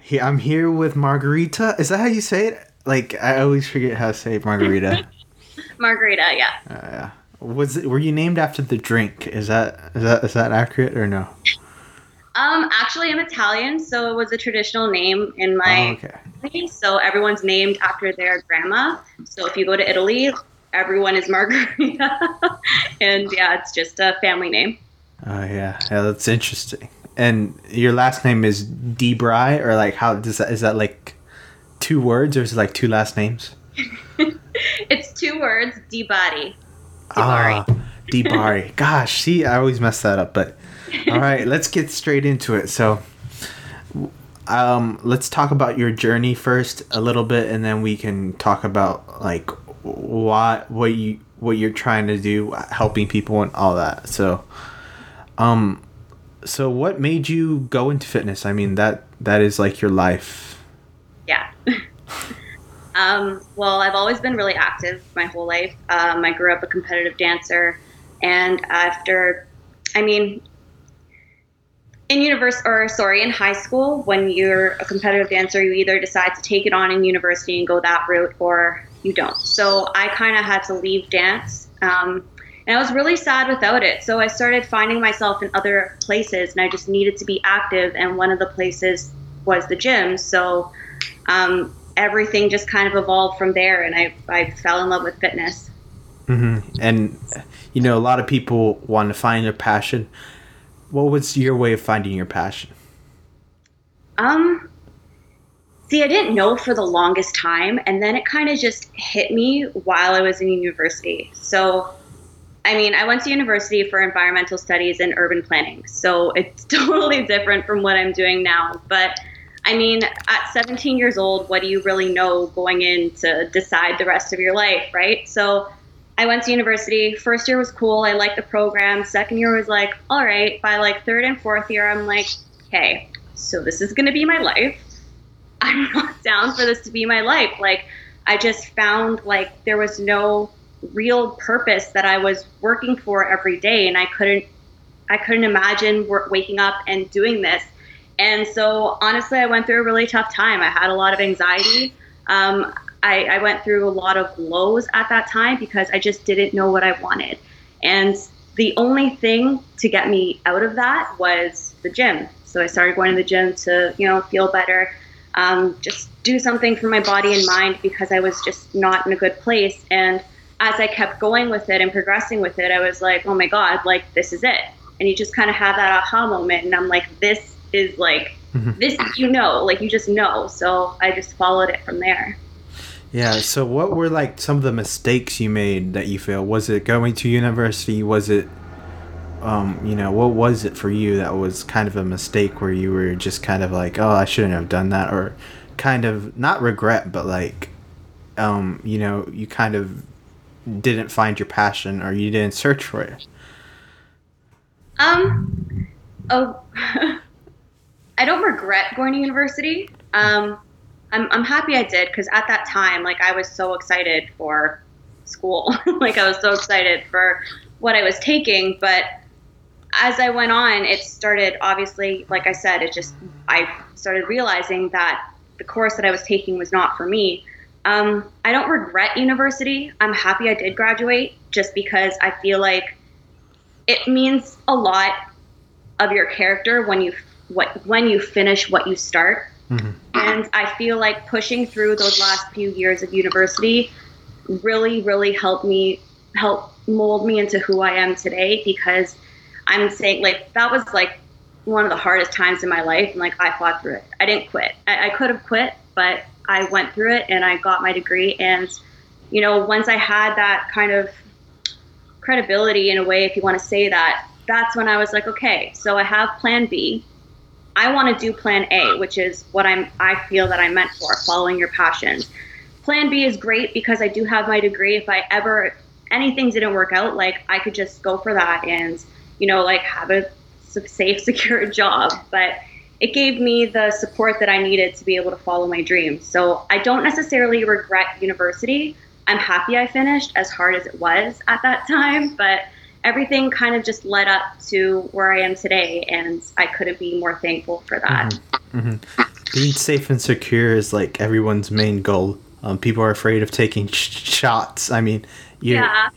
He, I'm here with Margarita. Is that how you say it? Like I always forget how to say Margarita. Margarita, yeah. Uh, yeah. Was it, were you named after the drink? Is that is that is that accurate or no? Um, actually, I'm Italian, so it was a traditional name in my Oh, okay. family. So everyone's named after their grandma. So if you go to Italy, everyone is Margarita, and yeah, it's just a family name. Oh yeah, yeah, that's interesting. And your last name is Debry, or like how does that is that like two words or is it like two last names? It's two words, Dibari. Ah, Debari. Gosh, see, I always mess that up. But all right, let's get straight into it. So, um, let's talk about your journey first a little bit, and then we can talk about like what what you what you're trying to do, helping people, and all that. So, um, so what made you go into fitness? I mean that that is like your life. Yeah. um, well, I've always been really active my whole life. Um, I grew up a competitive dancer, and after, I mean, in university or sorry, in high school, when you're a competitive dancer, you either decide to take it on in university and go that route, or you don't. So I kind of had to leave dance. Um, and I was really sad without it. So I started finding myself in other places, and I just needed to be active. And one of the places was the gym. So um, everything just kind of evolved from there, and I, I fell in love with fitness. hmm And you know, a lot of people want to find their passion. What was your way of finding your passion? Um, see, I didn't know for the longest time, and then it kind of just hit me while I was in university. So, I mean, I went to university for environmental studies and urban planning, so it's totally different from what I'm doing now. But I mean, at 17 years old, what do you really know going in to decide the rest of your life, right? So, I went to university. First year was cool. I liked the program. Second year was like, all right. By like third and fourth year, I'm like, okay, so this is going to be my life. I'm not down for this to be my life. Like, I just found like there was no real purpose that I was working for every day, and I couldn't, I couldn't imagine waking up and doing this. And so, honestly, I went through a really tough time. I had a lot of anxiety. Um, I, I went through a lot of lows at that time because I just didn't know what I wanted. And the only thing to get me out of that was the gym. So I started going to the gym to, you know, feel better, um, just do something for my body and mind because I was just not in a good place. And as I kept going with it and progressing with it, I was like, oh my God, like this is it. And you just kind of have that aha moment. And I'm like, this is like, Mhm. this, you know, like you just know. So I just followed it from there. Yeah. So, what were like some of the mistakes you made that you feel? Was it going to university? Was it, um, you know, what was it for you that was kind of a mistake where you were just kind of like, oh, I shouldn't have done that, or kind of not regret, but like, um, you know, you kind of didn't find your passion or you didn't search for it. Um, oh, I don't regret going to university. Um, I'm, I'm happy I did because at that time, like, I was so excited for school. like, I was so excited for what I was taking. But as I went on, it started, obviously, like I said, it just, I started realizing that the course that I was taking was not for me. Um, I don't regret university. I'm happy I did graduate just because I feel like it means a lot of your character when you what when you finish what you start. Mhm. And I feel like pushing through those last few years of university really, really helped me help mold me into who I am today because I'm saying like that was like one of the hardest times in my life and like I fought through it. I didn't quit. I, I could have quit, but I went through it and I got my degree and you know, once I had that kind of credibility in a way, if you want to say that, that's when I was like, okay, so I have plan B. I want to do plan A, which is what I'm I feel that I'm meant for, following your passions. Plan B is great because I do have my degree. If I ever anything didn't work out, like I could just go for that and, you know, like have a safe, secure job. But it gave me the support that I needed to be able to follow my dreams. So I don't necessarily regret university. I'm happy I finished as hard as it was at that time, but everything kind of just led up to where I am today, and I couldn't be more thankful for that. hmm being safe and secure is like everyone's main goal. Um, people are afraid of taking sh- shots. I mean, you're, yeah.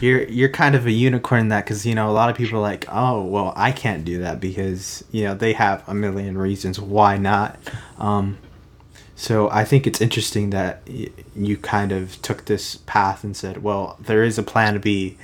You're you're kind of a unicorn in that because you know a lot of people are like, oh well, I can't do that because you know they have a million reasons why not. Um, so I think it's interesting that y- you kind of took this path and said, well, there is a plan B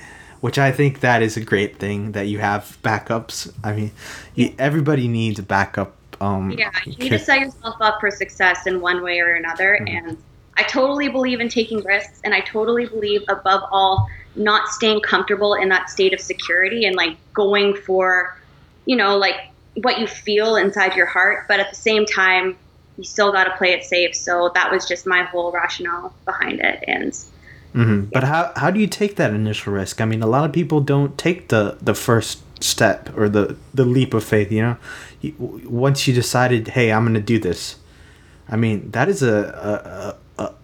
which I think that is a great thing that you have backups. I mean, you, everybody needs a backup. Um, yeah, you need to set yourself up for success in one way or another. Mm-hmm. And I totally believe in taking risks, and I totally believe, above all, not staying comfortable in that state of security and like going for, you know, like what you feel inside your heart. But at the same time, you still got to play it safe. So that was just my whole rationale behind it. And Mm-hmm. But how how do you take that initial risk? I mean, a lot of people don't take the the first step or the the leap of faith. You know, once you decided, hey, I'm going to do this. I mean, that is a, a, a,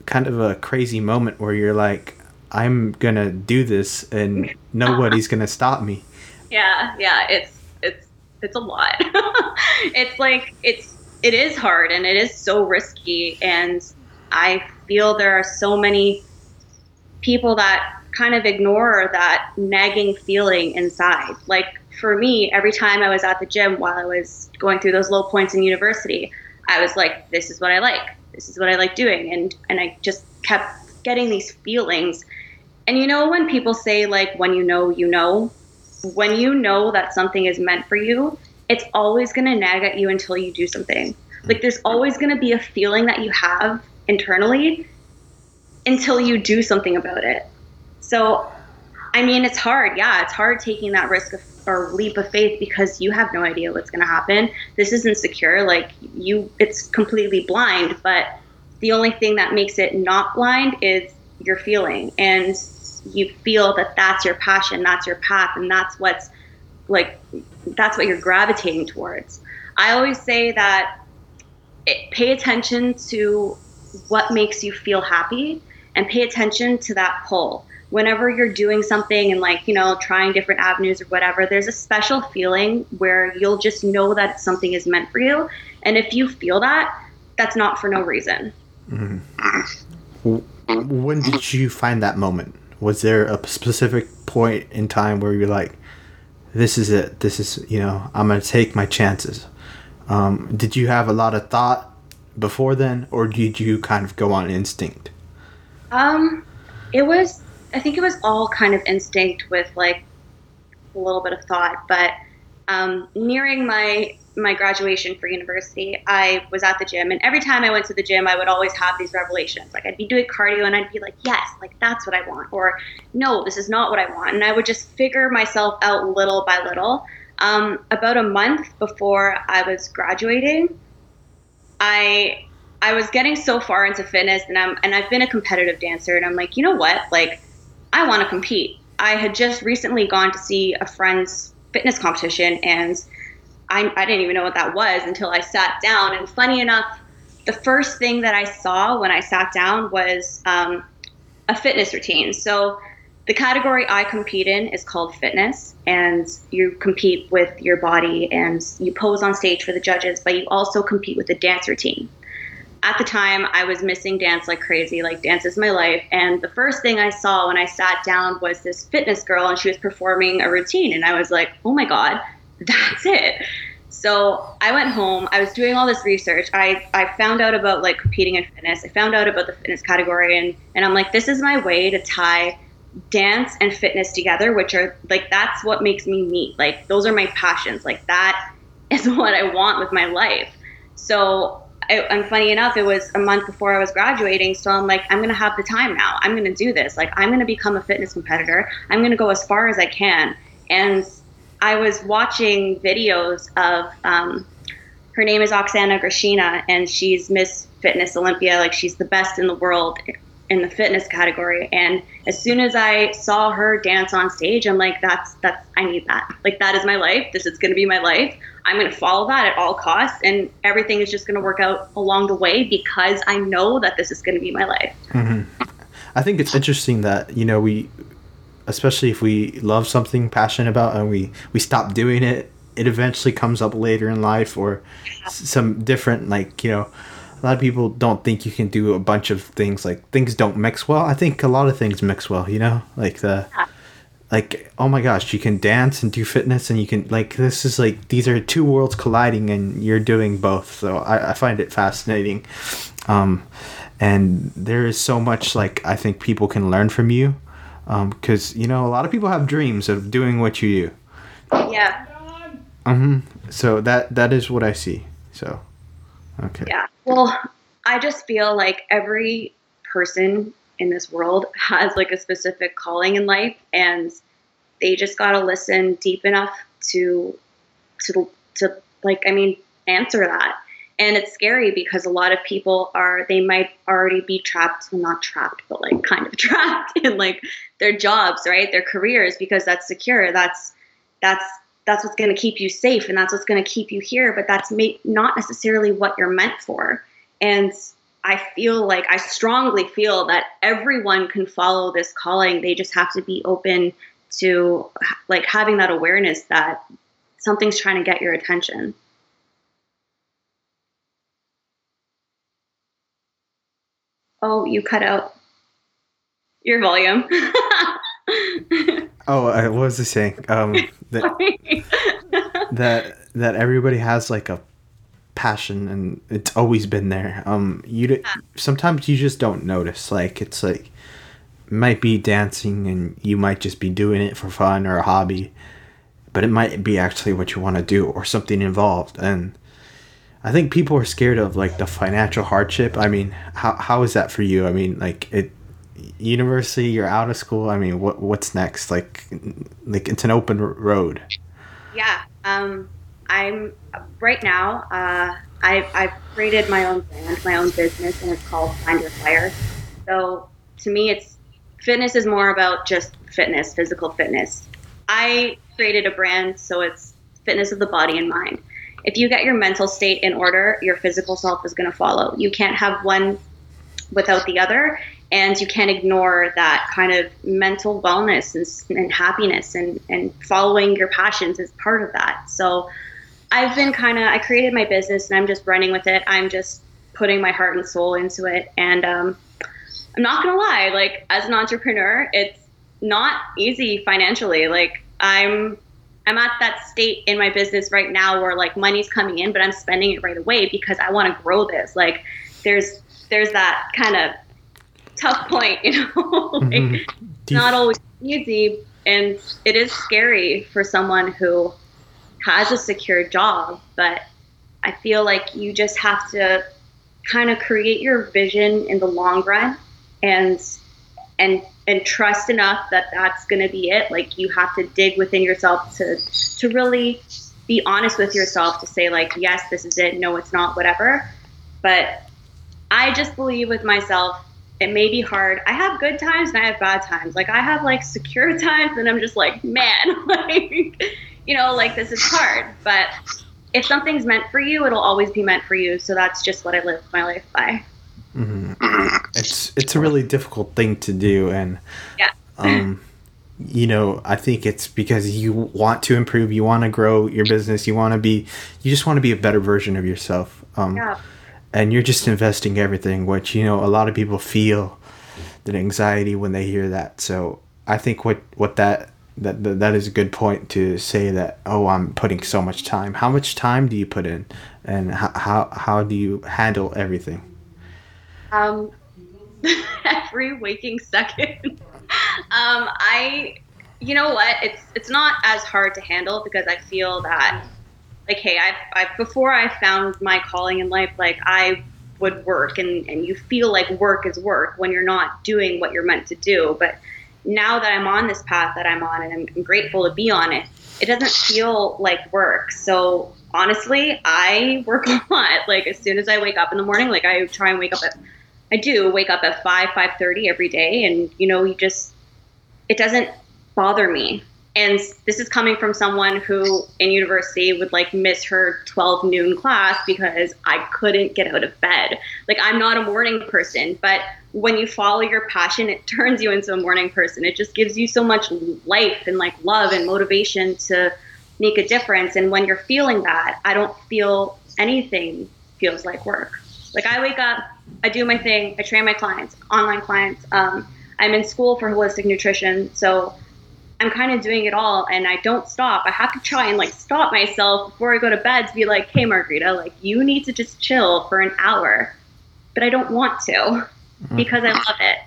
kind of a crazy moment where you're like, I'm gonna do this, and nobody's gonna stop me. Yeah, yeah, it's it's it's a lot. it's like it's it is hard and it is so risky, and I feel there are so many people that kind of ignore that nagging feeling inside. Like for me, every time I was at the gym while I was going through those low points in university, I was like, this is what I like. This is what I like doing. And, and I just kept getting these feelings. And you know, when people say, like, when you know, you know, when you know that something is meant for you, it's always going to nag at you until you do something. Like, there's always going to be a feeling that you have internally until you do something about it. So, I mean, it's hard. Yeah, it's hard taking that risk of, or leap of faith because you have no idea what's going to happen. This isn't secure. Like you, it's completely blind. But the only thing that makes it not blind is your feeling, and you feel that that's your passion, that's your path, and that's what's like, that's what you're gravitating towards. I always say that it, pay attention to what makes you feel happy and pay attention to that pull. Whenever you're doing something and like, you know, trying different avenues or whatever, there's a special feeling where you'll just know that something is meant for you. And if you feel that, that's not for no reason. Mm-hmm. When did you find that moment? Was there a specific point in time where you're like, this is it. This is, you know, I'm going to take my chances. Um, did you have a lot of thought before then, or did you kind of go on instinct? Um, it was. I think it was all kind of instinct with like a little bit of thought, but um, nearing my my graduation for university, I was at the gym, and every time I went to the gym, I would always have these revelations. Like I'd be doing cardio, and I'd be like, "Yes, like that's what I want," or "No, this is not what I want," and I would just figure myself out little by little. Um, about a month before I was graduating, I I was getting so far into fitness and I'm and I've been a competitive dancer and I'm like, you know what? Like I want to compete. I had just recently gone to see a friend's fitness competition and I, I didn't even know what that was until I sat down. And funny enough, the first thing that I saw when I sat down was um, a fitness routine. So the category I compete in is called fitness, and you compete with your body and you pose on stage for the judges, but you also compete with a dance routine at the time I was missing dance like crazy. Like dance is my life. And the first thing I saw when I sat down was this fitness girl and she was performing a routine. And I was like, oh my God, that's it. So I went home. I was doing all this research. I, I found out about like competing in fitness. I found out about the fitness category and, and I'm like, this is my way to tie dance and fitness together, which are like that's what makes me meet. Like those are my passions. Like that is what I want with my life. So and funny enough, it was a month before I was graduating. So I'm like, I'm going to have the time now. I'm going to do this. Like, I'm going to become a fitness competitor. I'm going to go as far as I can. And I was watching videos of, um, her name is Oksana Grishina, and she's Miss Fitness Olympia. Like, she's the best in the world in the fitness category. And as soon as I saw her dance on stage, I'm like, that's, that's, I need that. Like, that is my life. This is going to be my life. I'm going to follow that at all costs, and everything is just going to work out along the way because I know that this is going to be my life. Mm-hmm. I think it's interesting that you know we, especially if we love something passionate about and we we stop doing it it eventually comes up later in life or some different like you know a lot of people don't think you can do a bunch of things like things don't mix well i think a lot of things mix well you know like the like oh my gosh you can dance and do fitness and you can like this is like these are two worlds colliding and you're doing both. So i, I find it fascinating. Um, and there is so much like i think people can learn from you because um, you know a lot of people have dreams of doing what you do. Yeah. Um so that that is what i see. So okay. Yeah. Well i just feel like every person in this world has like a specific calling in life and they just got to listen deep enough to to to like i mean answer that. And it's scary because a lot of people are they might already be trapped not trapped but like kind of trapped in like their jobs right? Their careers because that's secure. That's that's that's what's going to keep you safe and that's what's going to keep you here but that's may- not necessarily what you're meant for. And I feel like I strongly feel that everyone can follow this calling. They just have to be open to like having that awareness that something's trying to get your attention. Oh, you cut out your volume. oh, I, what was I saying? Um, that, that that everybody has like a passion and it's always been there. Um, you yeah. sometimes you just don't notice. Like it's like might be dancing and you might just be doing it for fun or a hobby, but it might be actually what you want to do or something involved. And I think people are scared of like the financial hardship. I mean, how how is that for you? I mean, like it university, you're out of school. I mean, what what's next? Like like it's an open road. Yeah. Um I'm right now. Uh, I've, I've created my own brand, my own business, and it's called Find Your Fire. So to me, it's fitness is more about just fitness, physical fitness. I created a brand, so it's fitness of the body and mind. If you get your mental state in order, your physical self is going to follow. You can't have one without the other, and you can't ignore that kind of mental wellness and, and happiness and, and following your passions is part of that. So I've been kind of I created my business and I'm just running with it. I'm just putting my heart and soul into it, and um, I'm not gonna lie. Like as an entrepreneur, it's not easy financially. Like I'm I'm at that state in my business right now where like money's coming in, but I'm spending it right away because I want to grow this. Like there's there's that kind of tough point, you know. like, mm-hmm. not always easy, and it is scary for someone who has a secure job, but I feel like you just have to kind of create your vision in the long run and and and trust enough that that's going to be it. Like you have to dig within yourself to to really be honest with yourself to say like yes this is it. No it's not whatever. But i just believe with myself it may be hard. I have good times and i have bad times. Like i have like secure times and i'm just like man like you know, like this is hard. But if something's meant for you, it'll always be meant for you. So that's just what I live my life by. Mm-hmm. It's it's a really difficult thing to do, and yeah. um, you know, I think it's because you want to improve, you want to grow your business, you want to be, you just want to be a better version of yourself. Um, yeah. And you're just investing everything, which you know a lot of people feel that anxiety when they hear that. So I think what what that that, that that is a good point to say that oh i'm putting so much time. How much time do you put in? And how how, how do you handle everything? Um every waking second. Um i you know what? It's it's not as hard to handle because i feel that like hey i've, I've before i found my calling in life like i would work and and you feel like work is work when you're not doing what you're meant to do. But now that I'm on this path that I'm on and I'm, grateful to be on it, it doesn't feel like work. So honestly, I work a lot. Like as soon as I wake up in the morning, like I try and wake up at, I do wake up at five, five thirty every day, and you know, you just, it doesn't bother me. And this is coming from someone who in university would like miss her 12 noon class because I couldn't get out of bed. Like I'm not a morning person, but when you follow your passion, it turns you into a morning person. It just gives you so much life and like love and motivation to make a difference. And when you're feeling that, I don't feel anything feels like work. Like I wake up, I do my thing, I train my clients, online clients. Um, I'm in school for holistic nutrition, so I'm kind of doing it all, and I don't stop. I have to try and like stop myself before I go to bed to be like, "Hey, Margarita, like you need to just chill for an hour," but I don't want to. Because I love it,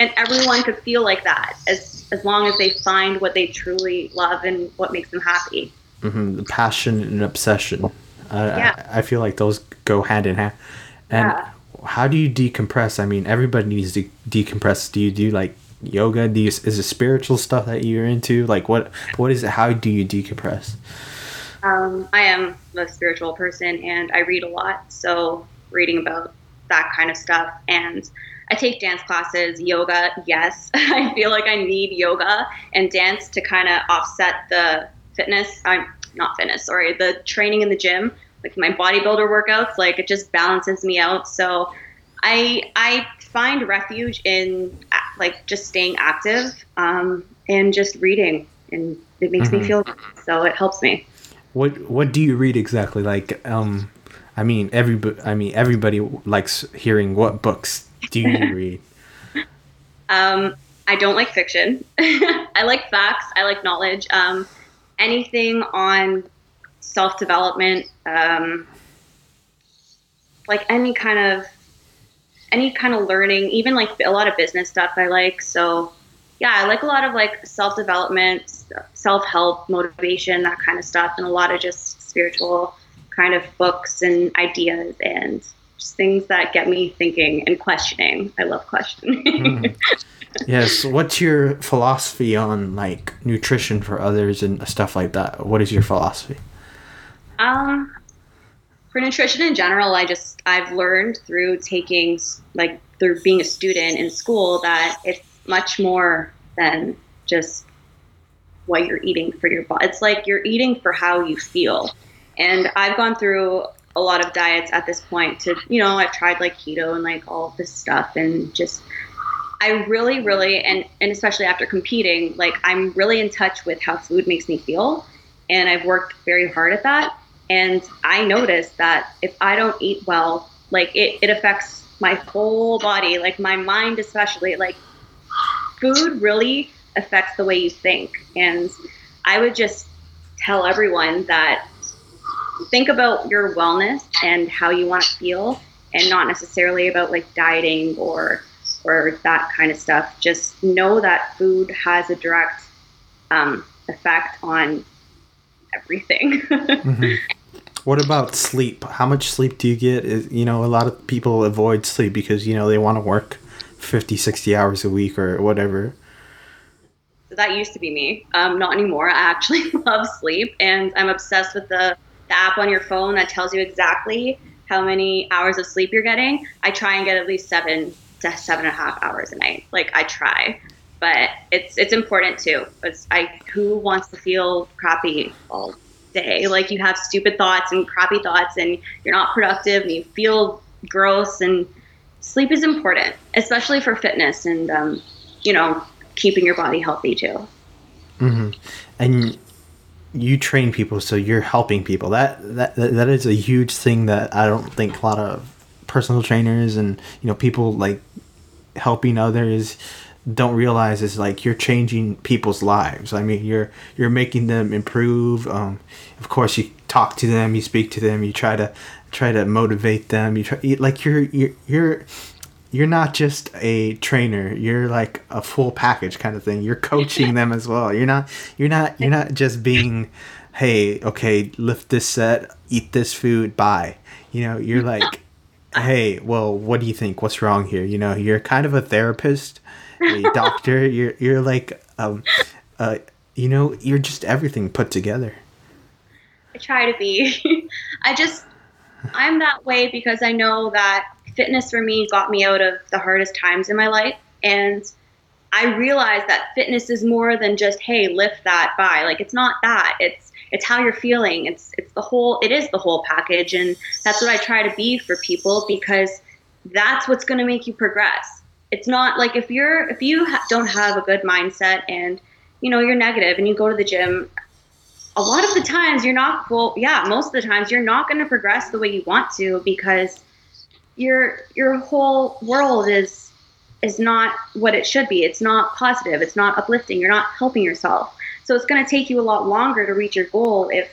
and everyone could feel like that as as long as they find what they truly love and what makes them happy. Mm-hmm. The passion and obsession. Uh, yeah. I, I feel like those go hand in hand. And yeah. how do you decompress? I mean, everybody needs to decompress. Do you do like yoga? Do you, is it spiritual stuff that you're into? Like what what is it? How do you decompress? Um, I am a spiritual person and I read a lot. So reading about that kind of stuff and I take dance classes, yoga, yes. I feel like I need yoga and dance to kind of offset the fitness. I'm not fitness, sorry, the training in the gym like my bodybuilder workouts like it just balances me out so i i find refuge in like just staying active um, and just reading and it makes mm-hmm. me feel so it helps me what what do you read exactly like um i mean every i mean everybody likes hearing what books do you read? Um i don't like fiction. I like facts. I like knowledge. Um anything on self development, um, like any kind of any kind of learning, even like a lot of business stuff I like. So yeah, I like a lot of like self development, self help, motivation, that kind of stuff, and a lot of just spiritual kind of books and ideas and just things that get me thinking and questioning. I love questioning. mm. Yes. What's your philosophy on like nutrition for others and stuff like that? What is your philosophy? Um, for nutrition in general, I just I've learned through taking like through being a student in school that it's much more than just what you're eating for your body. It's like you're eating for how you feel. And I've gone through a lot of diets at this point to, you know, I've tried like keto and like all this stuff and just I really, really and and especially after competing, like I'm really in touch with how food makes me feel. And I've worked very hard at that. And I noticed that if I don't eat well, like it, it affects my whole body, like my mind especially. Like food really affects the way you think. And I would just tell everyone that think about your wellness and how you want to feel and not necessarily about like dieting or or that kind of stuff. Just know that food has a direct um, effect on everything. mm-hmm. What about sleep? How much sleep do you get? Is, you know, a lot of people avoid sleep because, you know, they want to work 50, 60 hours a week or whatever. That used to be me. Um, not anymore. I actually love sleep and I'm obsessed with the, the app on your phone that tells you exactly how many hours of sleep you're getting. I try and get at least seven to seven and a half hours a night. Like I try but it's it's important too. It's I who wants to feel crappy all day. Like you have stupid thoughts and crappy thoughts, and you're not productive, and you feel gross. And sleep is important, especially for fitness and um, you know keeping your body healthy too. Mm-hmm. And you train people, so you're helping people. That that that is a huge thing that I don't think a lot of personal trainers and you know people like helping others don't realize is like you're changing people's lives. I mean, you're you're making them improve. Um, of course, you talk to them, you speak to them, you try to try to motivate them. You try like you're you're you're you're not just a trainer. You're like a full package kind of thing. You're coaching them as well. You're not you're not you're not just being, hey, okay, lift this set, eat this food, bye. You know, you're like. hey, well, what do you think? What's wrong here? You know, you're kind of a therapist a doctor. You're you're like um, uh, you know, you're just everything put together. I try to be. I just I'm that way because I know that fitness for me got me out of the hardest times in my life. And I realized that fitness is more than just hey lift that by like it's not that. It's it's how you're feeling. It's it's the whole it is the whole package. And that's what I try to be for people because that's what's going to make you progress. It's not like if you're if you ha- don't have a good mindset and you know you're negative and you go to the gym a lot of the times you're not well yeah most of the times you're not going to progress the way you want to because your your whole world is is not what it should be. It's not positive. It's not uplifting. You're not helping yourself. So it's going to take you a lot longer to reach your goal if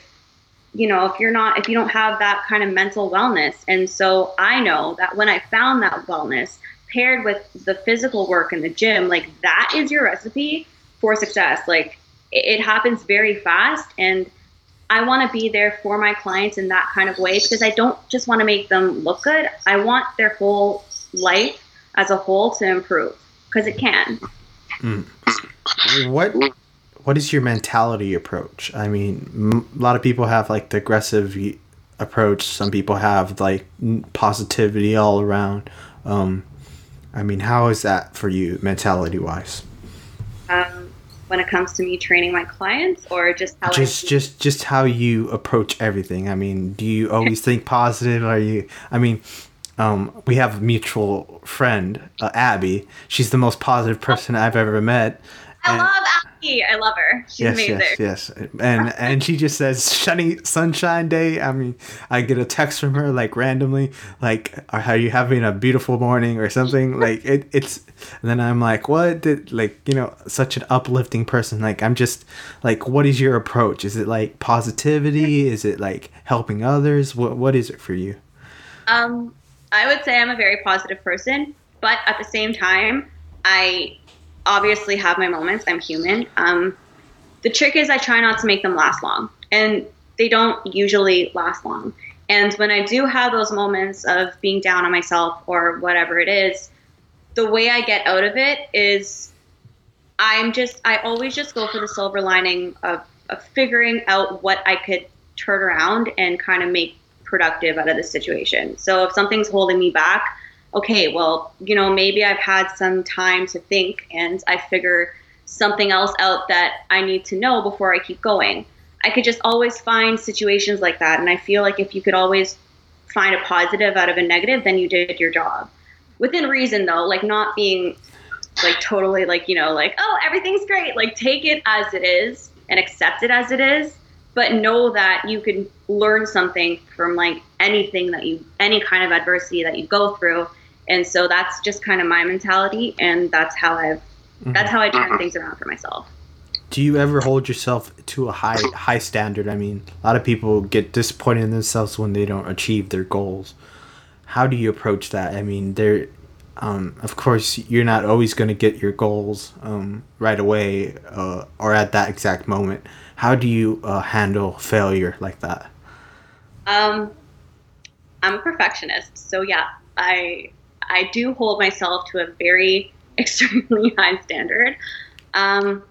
you know if you're not if you don't have that kind of mental wellness. And so i know that when i found that wellness paired with the physical work in the gym like that is your recipe for success. Like it happens very fast and I want to be there for my clients in that kind of way because I don't just want to make them look good. I want their whole life as a whole to improve because it can. Mm. What what is your mentality approach? I mean, m- a lot of people have like the aggressive approach. Some people have like positivity all around. Um, I mean, how is that for you, mentality wise? Um, when it comes to me training my clients or just how just just just how you approach everything. I mean do you always think positive? Are you i mean um, we have a mutual friend uh, abby. She's the most positive person i've ever met I love Abby. I love her. She's yes, amazing. Yes, yes. And and she just says sunny sunshine day. I mean, I get a text from her like randomly, like are you having a beautiful morning or something? Like it, it's and then I'm like, what did like, you know, such an uplifting person. Like I'm just like what is your approach? Is it like positivity? Is it like helping others? What what is it for you? Um I would say I'm a very positive person, but at the same time, I obviously have my moments. I'm human. Um, the trick is I try not to make them last long, and they don't usually last long. And when I do have those moments of being down on myself or whatever it is, the way I get out of it is I'm just, I always just go for the silver lining of, of figuring out what I could turn around and kind of make productive out of the situation. So if something's holding me back, okay, well, you know, maybe I've had some time to think and I figure something else out that I need to know before I keep going. I could just always find situations like that. And I feel like if you could always find a positive out of a negative, then you did your job. Within reason, though, like not being like totally like, you know, like, oh, everything's great. Like take it as it is and accept it as it is. But know that you can learn something from like anything that you, any kind of adversity that you go through and so that's just kind of my mentality and that's how i've mm-hmm. that's how i turn things around for myself. Do you ever hold yourself to a high high standard? I mean a lot of people get disappointed in themselves when they don't achieve their goals. How do you approach that? I mean there um, of course you're not always going to get your goals um, right away uh, or at that exact moment. How do you uh, handle failure like that? Um, i'm a perfectionist so yeah i I do hold myself to a very extremely high standard. Um,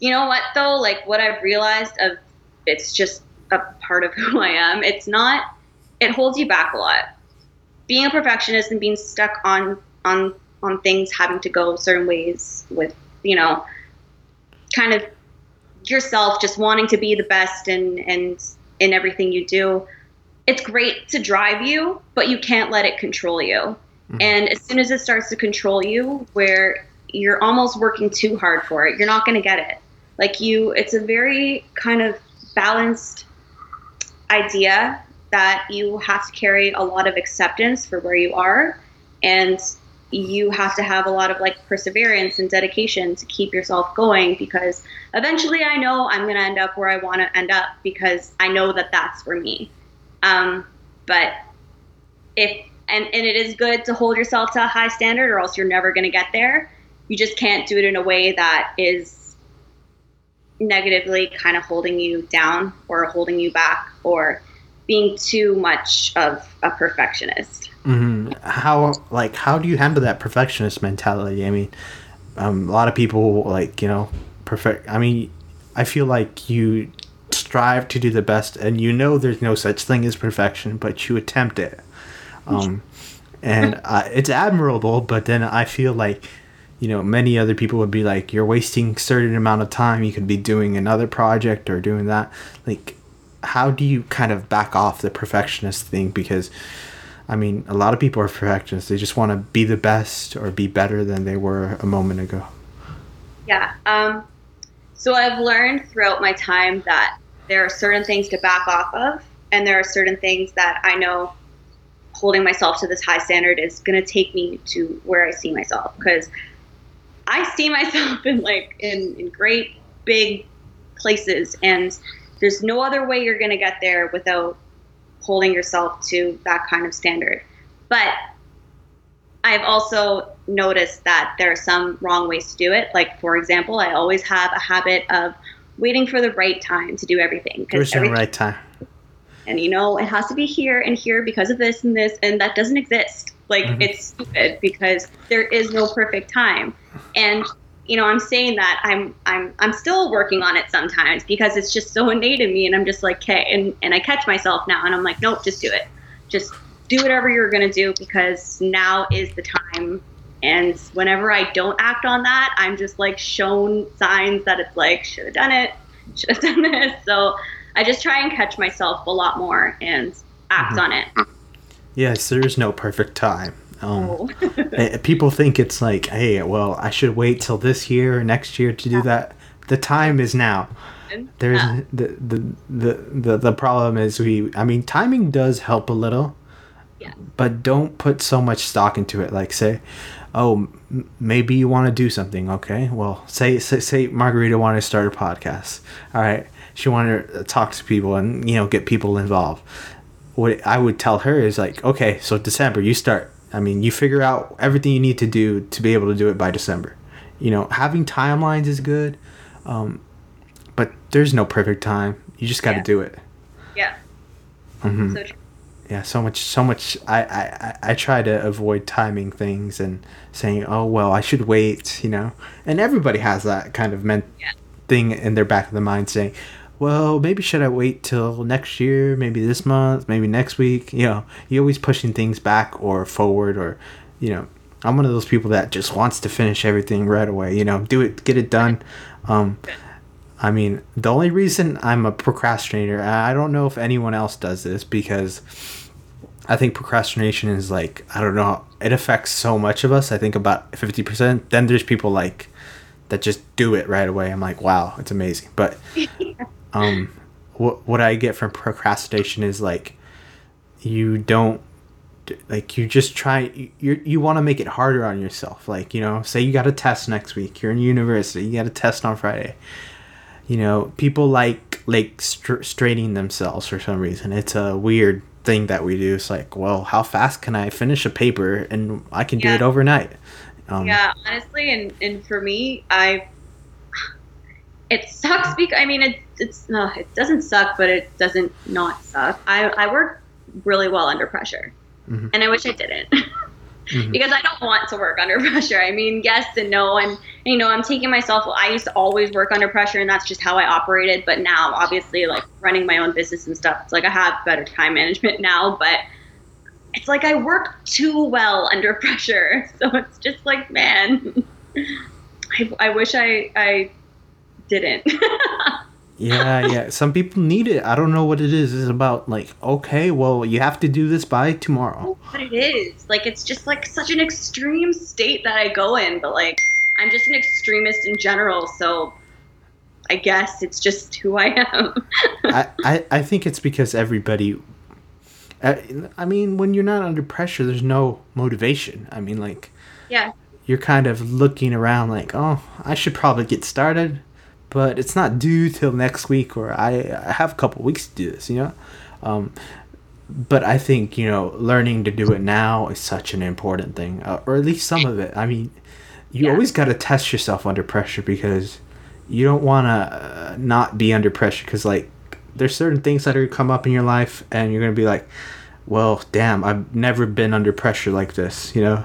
you know what though? Like what I've realized of it's just a part of who I am. It's not. It holds you back a lot. Being a perfectionist and being stuck on on on things having to go certain ways with you know, kind of yourself just wanting to be the best and and in everything you do it's great to drive you, but you can't let it control you. Mm-hmm. And as soon as it starts to control you, where you're almost working too hard for it, you're not going to get it. Like you, it's a very kind of balanced idea that you have to carry a lot of acceptance for where you are and you have to have a lot of like perseverance and dedication to keep yourself going because eventually I know I'm going to end up where I want to end up because I know that that's for me. Um, but if and, and it is good to hold yourself to a high standard or else you're never going to get there. You just can't do it in a way that is negatively kind of holding you down or holding you back or being too much of a perfectionist. Mm-hmm. How like how do you handle that perfectionist mentality? I mean, um, a lot of people like you know perfect. I mean, I feel like you strive to do the best, and you know there's no such thing as perfection, but you attempt it. Um, and uh, it's admirable, but then I feel like, you know, many other people would be like, you're wasting certain amount of time. You could be doing another project or doing that. Like, how do you kind of back off the perfectionist thing? Because, I mean, a lot of people are perfectionists. They just want to be the best or be better than they were a moment ago. Yeah. Um, So I've learned throughout my time that there are certain things to back off of, and there are certain things that I know holding myself to this high standard is going to take me to where I see myself because I see myself in like in, in great big places and there's no other way you're going to get there without holding yourself to that kind of standard. But I've also noticed that there are some wrong ways to do it. Like, for example, I always have a habit of waiting for the right time to do everything. There's no right time. And you know, it has to be here and here because of this and this, and that doesn't exist. Like, mm-hmm. it's stupid because there is no perfect time. And you know, I'm saying that I'm I'm I'm still working on it sometimes because it's just so innate in me, and I'm just like, okay, and and I catch myself now, and I'm like, nope, just do it, just do whatever you're gonna do because now is the time. And whenever I don't act on that, I'm just like shown signs that it's like should have done it, should have done this. So I just try and catch myself a lot more and act mm-hmm. on it. Yes, there is no perfect time. Um, oh. Eh, people think it's like, hey, well, I should wait till this year or next year to do that. The time is now. There's yeah. the, the, the the the problem is we. I mean, timing does help a little. Yeah. But don't put so much stock into it. Like say, oh, m- maybe you want to do something. Okay, well, say say, say Margarita wanted to start a podcast. All right, she wanted to talk to people and you know get people involved. What I would tell her is like, okay, so December you start I mean, you figure out everything you need to do to be able to do it by December. You know, having timelines is good, um, but there's no perfect time. You just got to yeah. do it. Yeah. Mm-hmm. So yeah, so much, so much. I, I, I try to avoid timing things and saying, "Oh well, I should wait," you know. And everybody has that kind of meant yeah. thing in their back of the mind, saying, well, maybe should I wait till next year? Maybe this month? Maybe next week? You know, you're always pushing things back or forward, or, you know, I'm one of those people that just wants to finish everything right away. You know, do it, get it done. Um, I mean, the only reason I'm a procrastinator, I don't know if anyone else does this because I think procrastination is like, I don't know, it affects so much of us. I think about 50%. Then there's people like that just do it right away. I'm like, wow, it's amazing. But um, what what I get from procrastination is like you don't like you just try you you want to make it harder on yourself like you know say you got a test next week you're in university you got a test on friday you know people like like str- straining themselves for some reason it's a weird thing that we do it's like well how fast can i finish a paper and i can yeah. do it overnight um, yeah honestly and and for me i it sucks because I mean it it's no it doesn't suck but it doesn't not suck. I I work really well under pressure, mm-hmm. and I wish I didn't. mm-hmm. Because I don't want to work under pressure. I mean, yes and no, and you know, I'm taking myself. I used to always work under pressure, and that's just how I operated. But now, obviously, like running my own business and stuff, it's like I have better time management now. But it's like I work too well under pressure, so it's just like, man, I, I wish I I didn't. Yeah, yeah. Some people need it. I don't know what it is. It's about like, okay, well, you have to do this by tomorrow. What it is. Like it's just like such an extreme state that I go in, but like I'm just an extremist in general, so I guess it's just who I am. I, I, I think it's because everybody uh, I mean, when you're not under pressure, there's no motivation. I mean, like, yeah, you're kind of looking around like, oh, I should probably get started but it's not due till next week or I, I have a couple weeks to do this, you know? Um, but I think, you know, learning to do it now is such an important thing, uh, or at least some of it. I mean, you yeah. always got to test yourself under pressure because you don't want to uh, not be under pressure because, like, there's certain things that are come up in your life and you're going to be like, well, damn, I've never been under pressure like this, you know?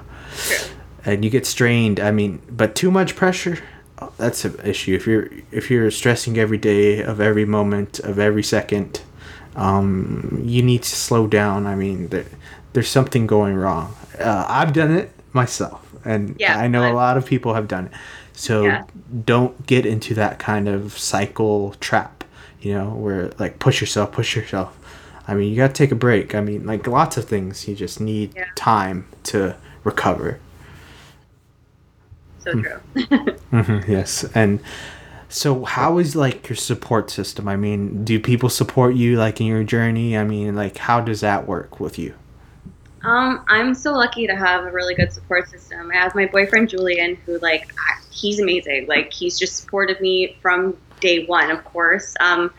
And you get strained. I mean, but too much pressure, that's an issue. If you're if you're stressing every day of every moment of every second, um, you need to slow down. I mean, there, there's something going wrong. Uh, I've done it myself, and yeah, I know a lot of people have done it. So yeah. don't get into that kind of cycle trap. You know, where like push yourself, push yourself. I mean, you got to take a break. I mean, like lots of things, you just need yeah. time to recover so true. mm-hmm, yes, and So how is like your support system? I mean, do people support you like in your journey? I mean, like how does that work with you? Um, I'm so lucky to have a really good support system. I have my boyfriend Julian, who like he's amazing. Like he's just supported me from day one, of course. Um,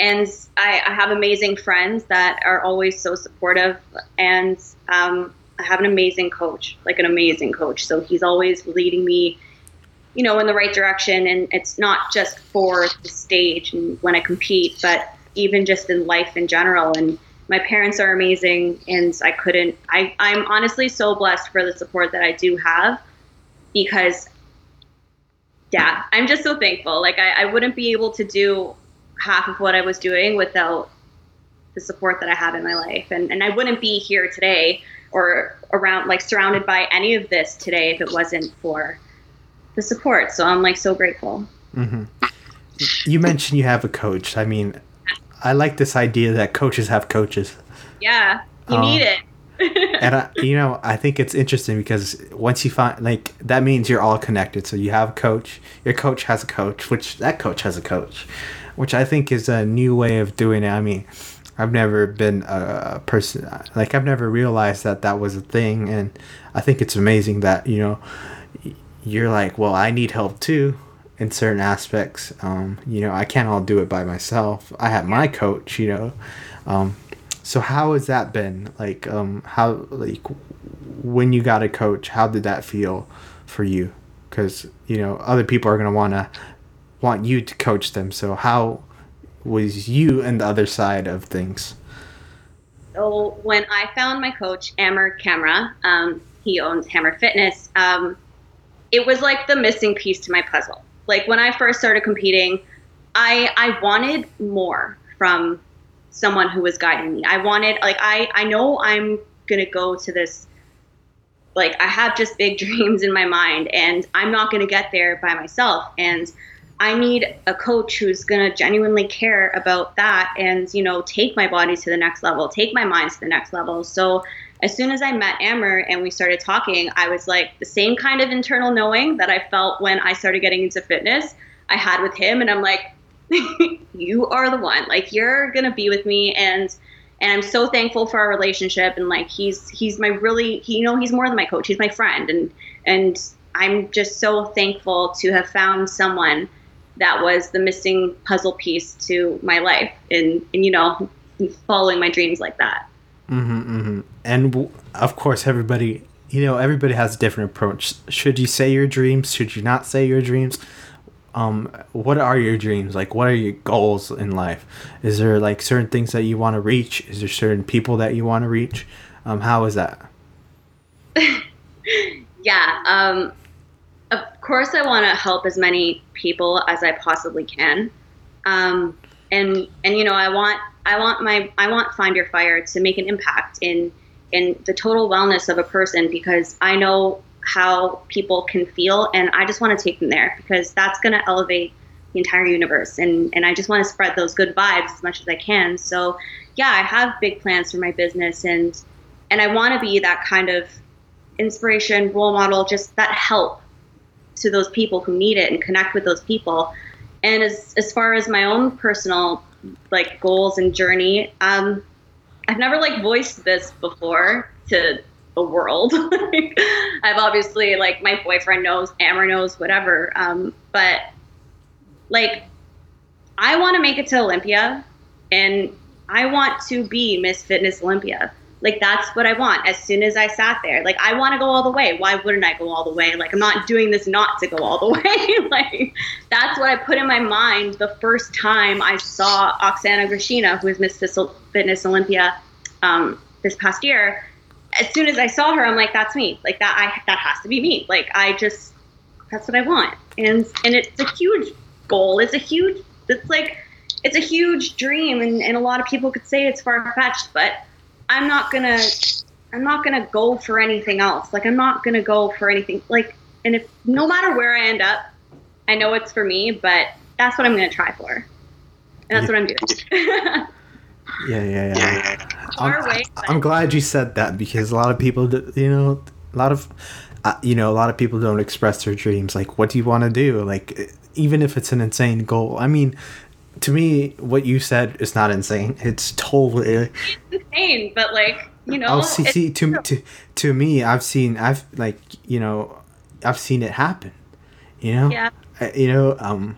and I, I, have amazing friends that are always so supportive, and um, I have an amazing coach, like an amazing coach. So he's always leading me, you know, in the right direction. And it's not just for the stage and when I compete, but even just in life in general. And my parents are amazing and I couldn't I, I'm honestly so blessed for the support that I do have because yeah, I'm just so thankful. Like I, I wouldn't be able to do half of what I was doing without the support that I have in my life. And and I wouldn't be here today or around like surrounded by any of this today if it wasn't for the support. So I'm like so grateful. Mm-hmm. You mentioned you have a coach. I mean, I like this idea that coaches have coaches. Yeah, you um, need it. and I, you know, I think it's interesting because once you find like that means you're all connected. So you have a coach, your coach has a coach, which that coach has a coach, which I think is a new way of doing it. I mean, I've never been a person like I've never realized that that was a thing, and I think it's amazing that you know you're like, well, I need help too in certain aspects. Um, you know, I can't all do it by myself. I have my coach, you know. Um, so how has that been? Like, um, how like when you got a coach, how did that feel for you? Because you know, other people are gonna wanna want you to coach them. So how was you and the other side of things? So when I found my coach, Amber Camera, um, he owns Hammer Fitness. Um, it was like the missing piece to my puzzle like when I first started competing, I I wanted more from someone who was guiding me. I wanted like I I know I'm to go to this like I have just big dreams in my mind and I'm not to get there by myself and I need a coach who's going to genuinely care about that and you know take my body to the next level, take my mind to the next level. So as soon as I met Amber and we started talking, I was like the same kind of internal knowing that I felt when I started getting into fitness, I had with him. And I'm like, you are the one. Like you're gonna be with me and and I'm so thankful for our relationship and like he's he's my really he, you know he's more than my coach he's my friend and and I'm just so thankful to have found someone that was the missing puzzle piece to my life and and you know following my dreams like that Mm-hmm, mm-hmm. And w- of course, everybody, you know, everybody has a different approach. Should you say your dreams? Should you not say your dreams? Um, what are your dreams? Like, what are your goals in life? Is there like certain things that you want to reach? Is there certain people that you want to reach? Um, how is that? yeah. Um, of course, I want to help as many people as I possibly can. Um, and and you know, I want I want my I want Find Your Fire to make an impact in in the total wellness of a person because I know how people can feel and I just want to take them there because that's going to elevate the entire universe and and I just want to spread those good vibes as much as I can. So, yeah, I have big plans for my business and and I want to be that kind of inspiration, role model, just that help to those people who need it and connect with those people. And as as far as my own personal like goals and journey. Um, I've never like voiced this before to the world. I've obviously like my boyfriend knows, Amber knows, whatever. Um, but like, I want to make it to Olympia, and I want to be Miss Fitness Olympia. Like that's what I want. As soon as I sat there, like I want to go all the way. Why wouldn't I go all the way? Like I'm not doing this not to go all the way. like that's what I put in my mind the first time I saw Oksana Grishina, who is Miss Fitness Olympia um, this past year. As soon as I saw her, I'm like, that's me. Like that, I that has to be me. Like I just, that's what I want. And and it's a huge goal. It's a huge. It's like, it's a huge dream, and and a lot of people could say it's far fetched, but I'm not gonna I'm not gonna go for anything else. Like I'm not gonna go for anything like and if no matter where I end up, I know it's for me, but that's what I'm gonna try for. And that's yeah. what I'm doing. yeah, yeah, yeah. I'm, way, I'm glad you said that because a lot of people, you know, a lot of uh, you know, a lot of people don't express their dreams. Like, what do you want to do? Like, even if it's an insane goal. I mean, to me, what you said is not insane. It's totally insane, but like you know. Oh, see, see, to to to me, I've seen, I've like, you know, I've seen it happen. You know. Yeah. I, you know, um,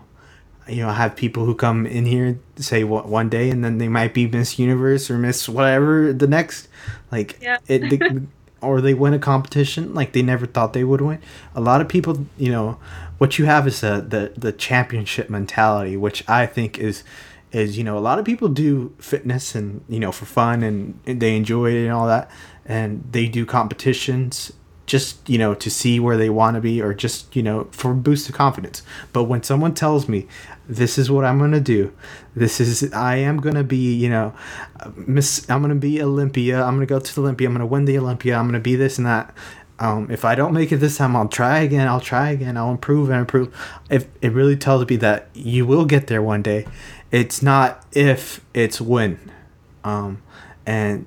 you know, I have people who come in here say what one day, and then they might be Miss Universe or Miss whatever the next, like yeah. it, or they win a competition like they never thought they would win. A lot of people, you know, what you have is the the championship mentality, which I think is is you know a lot of people do fitness and you know for fun and, and they enjoy it and all that, and they do competitions just you know to see where they want to be or just you know for boost of confidence. But when someone tells me this is what i'm to do. This is i am to be you know miss i'm to be olympia. I'm to go to the olympia. I'm to win the olympia. I'm to be this and that um, if i don't make it this time i'll try again i'll try again i'll improve and improve. If it really tells me that you will get there one day it's not if it's when. Um, and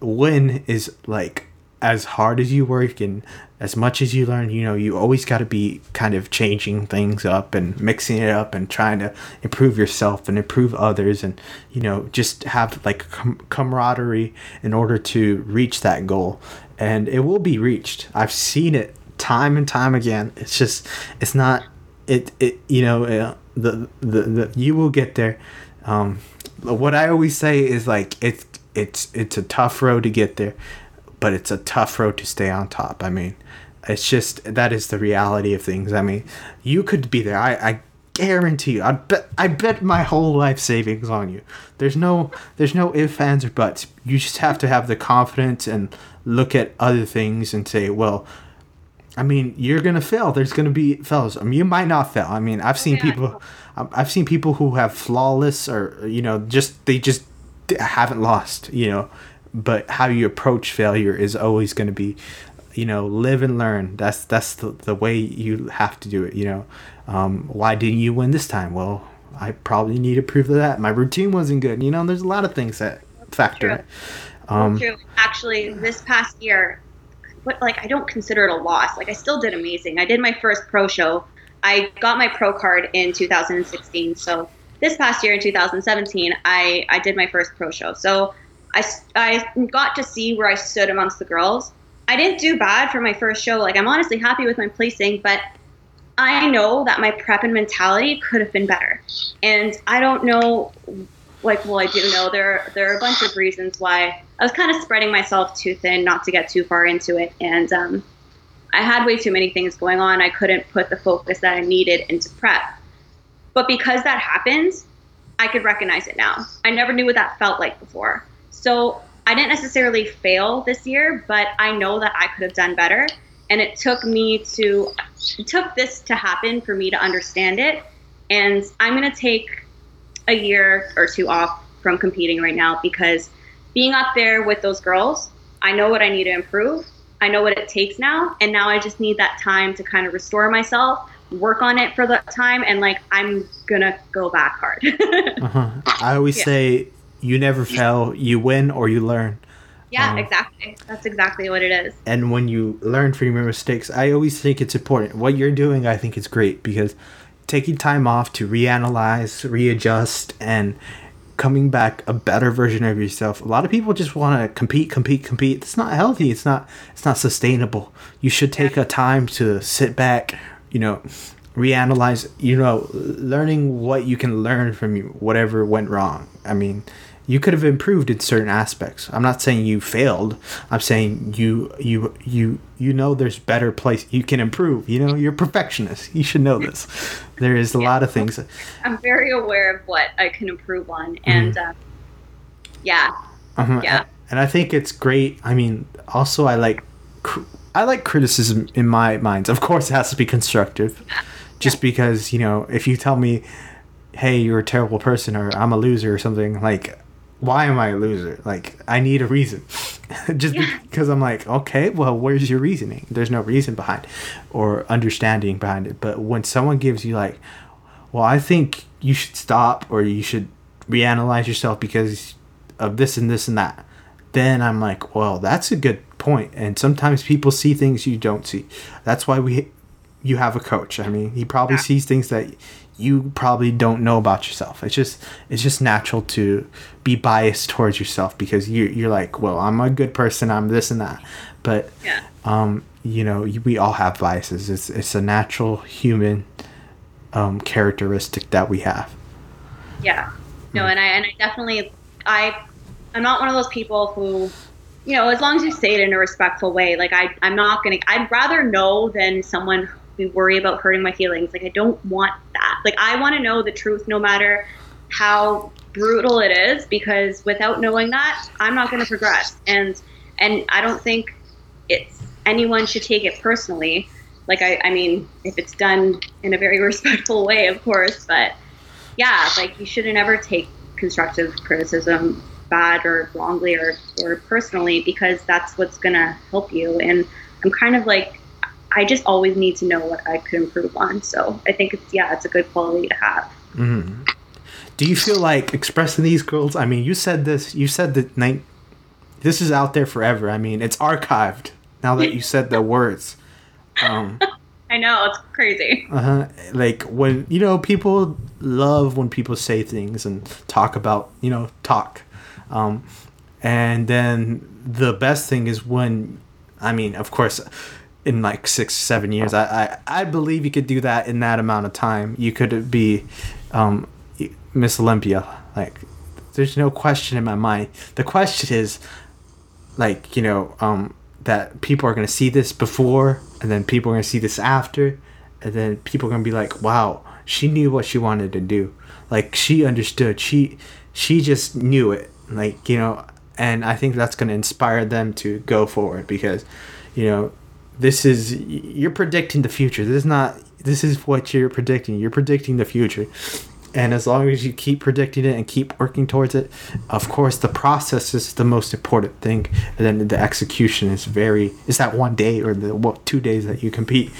when is like as hard as you work and as much as you learn, you know, you always got to be kind of changing things up and mixing it up and trying to improve yourself and improve others and, you know, just have like com- camaraderie in order to reach that goal. And it will be reached. I've seen it time and time again. It's just, it's not, it, it you know, uh, the, the, the, you will get there. Um, what I always say is like, it's, it's, it's a tough road to get there but it's a tough road to stay on top. I mean, it's just that is the reality of things. I mean, you could be there. I, I guarantee you. I bet I bet my whole life savings on you. There's no there's no ifs, ands, or buts. You just have to have the confidence and look at other things and say, well, I mean, you're gonna fail. There's gonna be fails. I mean, you might not fail. I mean, I've seen yeah. people, um, I've seen people who have flawless or you know just they just haven't lost. You know, but how you approach failure is always going to be you know live and learn. That's that's the, the way you have to do it you know. Um, why didn't you win this time? Well i probably need to prove that my routine wasn't good you know there's a lot of things that factor. Um, True. actually this past year but like i don't consider it a loss. Like i still did amazing. I did my first pro show. I got my pro card in 2016 so this past year in 2017 i i did my first pro show. So I, I got to see where I stood amongst the girls. I didn't do bad for my first show. Like, I'm honestly happy with my placing, but I know that my prep and mentality could have been better. And I don't know, like, well, I do know there, there are a bunch of reasons why I was kind of spreading myself too thin, not to get too far into it. And um, I had way too many things going on. I couldn't put the focus that I needed into prep. But because that happened, I could recognize it now. I never knew what that felt like before. So I didn't necessarily fail this year, but I know that I could have done better. And it took me to, it took this to happen for me to understand it. And I'm going to take a year or two off from competing right now because being up there with those girls, I know what I need to improve. I know what it takes now. And now I just need that time to kind of restore myself, work on it for the time. And like, I'm going to go back hard. uh-huh. I always yeah. say you never fail. You win or you learn. Yeah, um, exactly. That's exactly what it is. And when you learn from your mistakes, I always think it's important. What you're doing, I think, is great because taking time off to reanalyze, readjust, and coming back a better version of yourself. A lot of people just want to compete, compete, compete. It's not healthy. It's not. It's not sustainable. You should take a time to sit back. You know, reanalyze. You know, learning what you can learn from whatever went wrong. I mean you could have improved in certain aspects. I'm not saying you failed. I'm saying you you you you know there's better place you can improve. You know, you're perfectionist. You should know this. There is a yeah. lot of things. I'm very aware of what I can improve on, and mm-hmm. uh, yeah, uh-huh. yeah. And I think it's great. I mean, also I like I like criticism in my minds. Of course, it has to be constructive. Yeah. Just because you know, if you tell me, "Hey, you're a terrible person," or "I'm a loser," or something like why am I a loser? Like, I need a reason. Just yeah. because I'm like, okay, well, where's your reasoning? There's no reason behind or understanding behind it. But when someone gives you, like, well, I think you should stop or you should reanalyze yourself because of this and this and that, then I'm like, well, that's a good point. And sometimes people see things you don't see. That's why we you have a coach. I mean, he probably yeah. sees things that you probably don't know about yourself. It's just it's just natural to be biased towards yourself because you you're like, well, I'm a good person. I'm this and that. But yeah. um, you know, we all have biases. It's it's a natural human um, characteristic that we have. Yeah. No, hmm. and I and I definitely I I'm not one of those people who you know, as long as you say it in a respectful way, like I I'm not gonna I'd rather know than someone who worry about hurting my feelings. Like I don't want that. Like I want to know the truth no matter how brutal it is because without knowing that, I'm not going to progress. And and I don't think it's anyone should take it personally. Like I I mean, if it's done in a very respectful way, of course, but yeah, like you shouldn't ever take constructive criticism bad or wrongly or, or personally because that's what's going to help you. And I'm kind of like, I just always need to know what I could improve on. So I think it's, yeah, it's a good quality to have. Mm-hmm. Do you feel like expressing these girls? I mean, you said this, you said that night, this is out there forever. I mean, it's archived now that you said the words. Um, I know it's crazy. Uh-huh. Like when you know people love when people say things and talk about you know talk, um, and then the best thing is when, I mean, of course, in like six seven years, I I, I believe you could do that in that amount of time. You could be um, Miss Olympia. Like, there's no question in my mind. The question is, like you know um, that people are gonna see this before and then people are gonna see this after, and then people are gonna be like, "Wow, she knew what she wanted to do. Like she understood. She she just knew it. Like you know." And I think that's gonna inspire them to go forward because, you know, this is you're predicting the future. This is not. This is what you're predicting. You're predicting the future, and as long as you keep predicting it and keep working towards it of course the process is the most important thing and then the execution is very is that one day or the what two days that you compete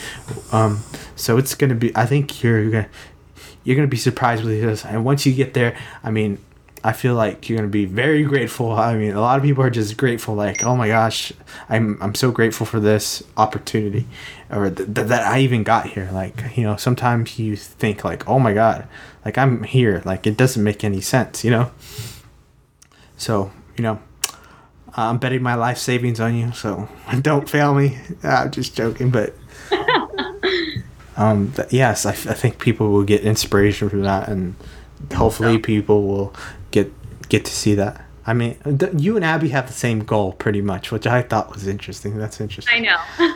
um, so it's gonna be i think you're gonna you're gonna be surprised with this and once you get there i mean I feel like you're gonna be very grateful. I mean, a lot of people are just grateful, like, oh my gosh, I'm I'm so grateful for this opportunity, or th- th- that I even got here. Like, you know, sometimes you think like, oh my god, like I'm here, like it doesn't make any sense, you know. So you know, I'm betting my life savings on you, so don't fail me. I'm just joking, but. um, th- yes, I, f- I think people will get inspiration from that, and hopefully people will get get to see that. I mean, th- you and Abby have the same goal pretty much, which I thought was interesting. That's interesting. I know.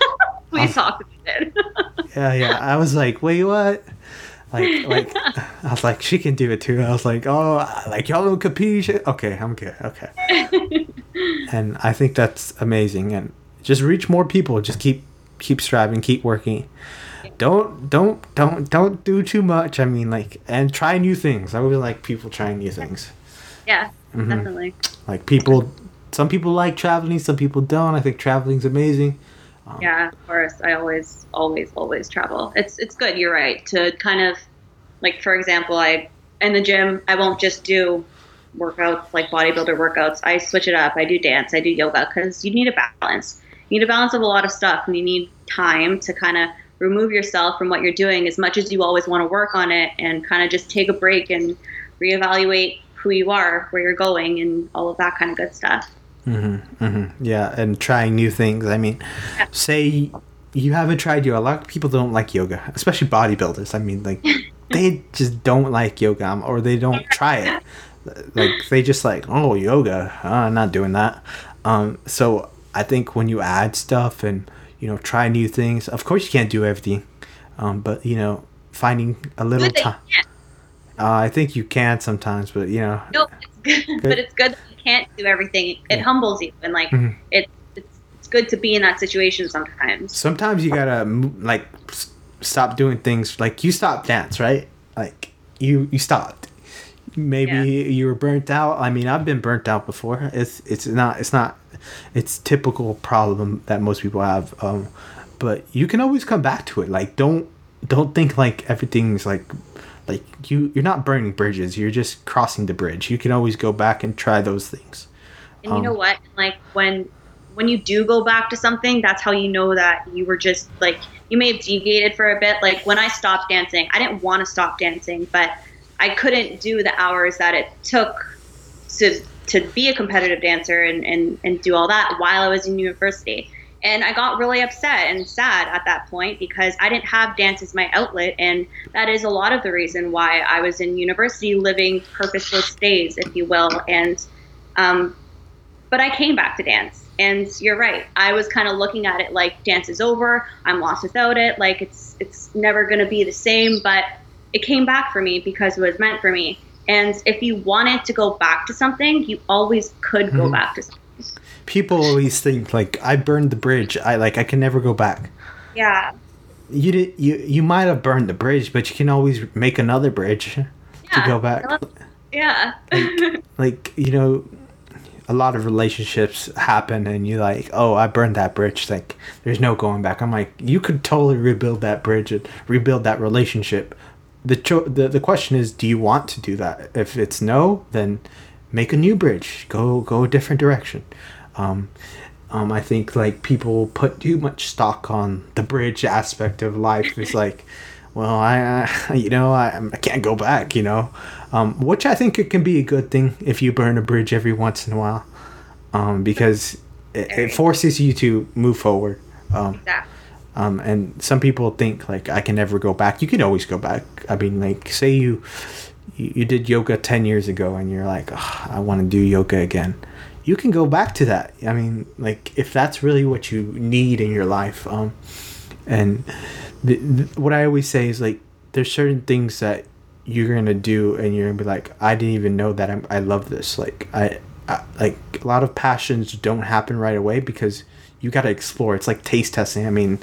we um, talked about it. yeah, yeah. I was like, wait, what? Like, like, I was like, she can do it too. I was like, oh, like y'all don't compete. Okay, I'm good. Okay. and I think that's amazing. And just reach more people. Just keep keep striving, keep working don't don't don't don't do too much. I mean, like, and try new things. I really like people trying new things. Yeah, mm-hmm. definitely. Like people, some people like traveling, some people don't. I think traveling's amazing. Um, yeah, of course. I always, always, always travel. It's it's good. You're right to kind of, like for example, I in the gym I won't just do workouts like bodybuilder workouts. I switch it up. I do dance. I do yoga because you need a balance. You need a balance of a lot of stuff, and you need time to kind of remove yourself from what you're doing as much as you always want to work on it and kind of just take a break and reevaluate who you are, where you're going, and all of that kind of good stuff. Mm-hmm, mm-hmm. Yeah, and trying new things. I mean, yeah. say you haven't tried yoga. A lot of people don't like yoga, especially bodybuilders. I mean, like they just don't like yoga um, or they don't try it. Like they just like, oh, yoga. Oh, I'm not doing that. Um, so I think when you add stuff and you know try new things of course you can't do everything um, but you know finding a little time uh, i think you can sometimes but you know no, it's good. but it's good that you can't do everything it yeah. humbles you and like mm-hmm. it, it's, it's good to be in that situation sometimes sometimes you gotta like stop doing things like you stop dance right like you you stopped maybe yeah. you were burnt out i mean i've been burnt out before it's it's not it's not it's typical problem that most people have. Um, but you can always come back to it. Like don't don't think like everything's like like you you're not burning bridges. You're just crossing the bridge. You can always go back and try those things. And um, you know um, what? Like when when you do go back to something, that's how you know that you were just like you may have deviated for a bit. Like when I stopped dancing, I didn't want to stop dancing, but I couldn't do the hours that it took to to be a competitive dancer and, and, and do all that while I was in university. And I got really upset and sad at that point because I didn't have dance as my outlet. And that is a lot of the reason why I was in university living purposeless days, if you will. And, um, but I came back to dance. And you're right. I was kind of looking at it like dance is over. I'm lost without it. Like it's it's never going to be the same. But it came back for me because it was meant for me. And if you wanted to go back to something, you always could go mm-hmm. back to something. People always think like I burned the bridge. I like I can never go back. Yeah. You did you you might have burned the bridge, but you can always make another bridge yeah. to go back. Yeah. like, like you know, a lot of relationships happen and you're like, oh, I burned that bridge. Like, there's no going back. I'm like, you could totally rebuild that bridge and rebuild that relationship the, cho- the the question is, do you want to do that? If it's no, then make a new bridge. Go go a different direction. Um, um, I think like people put too much stock on the bridge aspect of life. It's like, well, I, I you know I, I can't go back. You know, um, which I think it can be a good thing if you burn a bridge every once in a while, um, because it, it forces you to move forward. Um. Um, and some people think like I can never go back. You can always go back. I mean, like say you you, you did yoga ten years ago and you're like, oh, I want to do yoga again. You can go back to that. I mean, like if that's really what you need in your life. Um, and what I always say is like there's certain things that you're gonna do and you're gonna be like, I didn't even know that I'm, I love this. Like I, I like a lot of passions don't happen right away because you got to explore. It's like taste testing. I mean,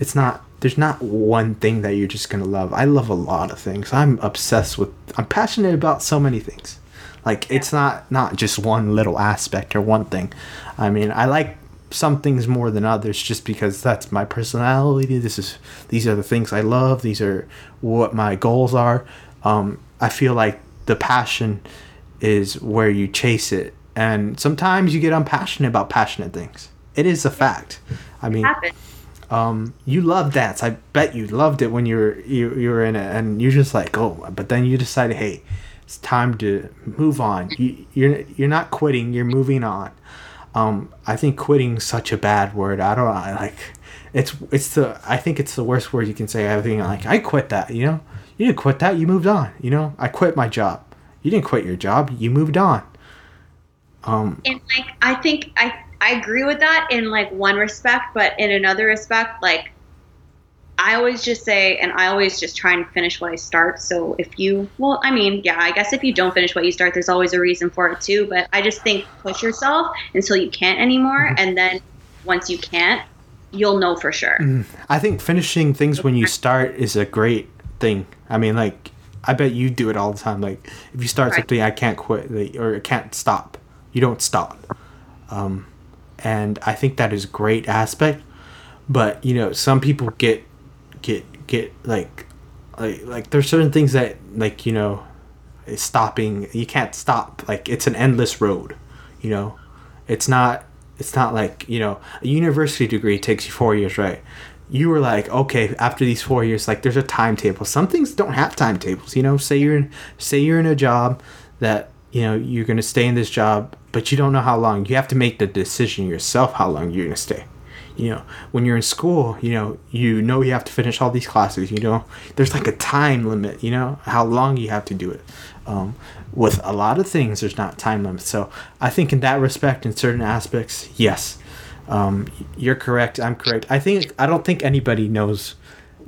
it's not there's not one thing that you're just to love. I love a lot of things. I'm obsessed with I'm passionate about so many things. Like it's not not just one little aspect or one thing. I mean, I like some things more than others just because that's my personality. This is these are the things I love. These are what my goals are. Um, I feel like the passion is where you chase it, and sometimes you get unpassionate about passionate things. It is a fact. I mean, um, you love dance. I bet you loved it when you were you, you were in it, and you're just like, oh. But then you decided, hey, it's time to move on. You, you're you're not quitting. You're moving on. Um, I think quitting such a bad word. I don't I, like. It's it's the I think it's the worst word you can say. Everything like I quit that. You know, you didn't quit that. You moved on. You know, I quit my job. You didn't quit your job. You moved on. Um, and like I think I I agree with that in like one respect, but in another respect, like I always just say, and I always just try and finish what I start. So if you, well, I mean, yeah, I guess if you don't finish what you start, there's always a reason for it too. But I just think push yourself until you can't anymore. Mm-hmm. And then once you can't, you'll know for sure. Mm. I think finishing things when you start is a great thing. I mean, like, I bet you do it all the time. Like, if you start right. something, I can't quit, or I can't stop. You don't stop. Um, and I think that is a great aspect. But you know, some people get get get like like like there's certain things that like you know stopping you can't stop like it's an endless road you know? It's not it's not like you know a university degree takes you four years right? You were like okay after these four years like there's a timetable. Some things don't have timetables you know? Say you're in say you're in a job that you know you're going to stay in this job but you don't know how long. You have to make the decision yourself how long you're going to stay you know when you're in school you know you know you have to finish all these classes you know? There's like a time limit you know how long you have to do it. Um, with a lot of things there's not time limits. So i think in that respect in certain aspects yes. Um, you're correct i'm correct. I think i don't think anybody knows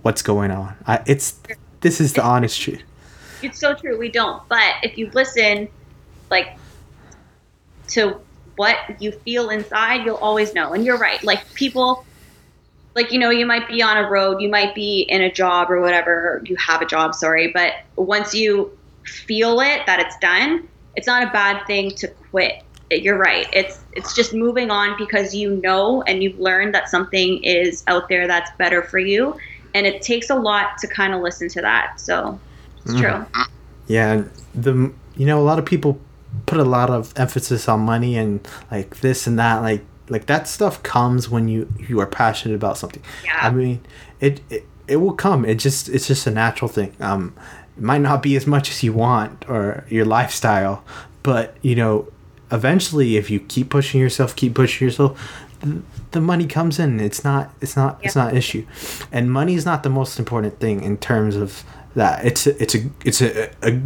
what's going on. I, it's this is the honest truth. It's so true we don't. But if you listen like to what you feel inside, you'll always know. And you're right. Like people like you know, you might be on a road, you might be in a job or whatever, you have a job, sorry, but once you feel it that it's done, it's not a bad thing to quit. You're right. It's it's just moving on because you know and you've learned that something is out there that's better for you and it takes a lot to kind of listen to that. So, it's mm. true. Yeah, the you know a lot of people put a lot of emphasis on money and like this and that like like that stuff comes when you you are passionate about something. Yeah. I mean, it, it it will come. It just it's just a natural thing. Um, it might not be as much as you want or your lifestyle, but you know, eventually, if you keep pushing yourself, keep pushing yourself, the, the money comes in. It's not it's not it's not an issue, and money is not the most important thing in terms of that. It's a, it's a it's a, a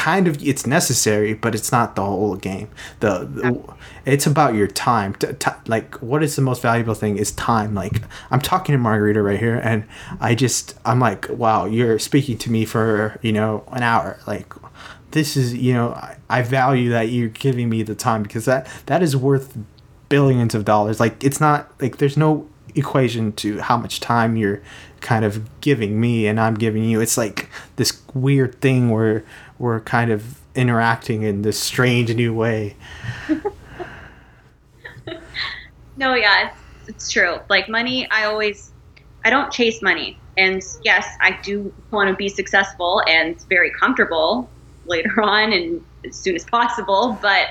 kind of it's necessary, but it's not the whole game. The, the it's about your time. T- t- like what is the most valuable thing is time. Like I'm talking to Margarita right here, and I just I'm like, wow, you're speaking to me for you know an hour. Like this is you know I, I value that you're giving me the time because that that is worth billions of dollars. Like it's not like there's no equation to how much time you're kind of giving me and I'm giving you. It's like this weird thing where we're kind of interacting in this strange new way. no, yeah, it's, it's true. Like money, I always, I don't chase money. And yes, I do want to be successful and very comfortable later on and as soon as possible, but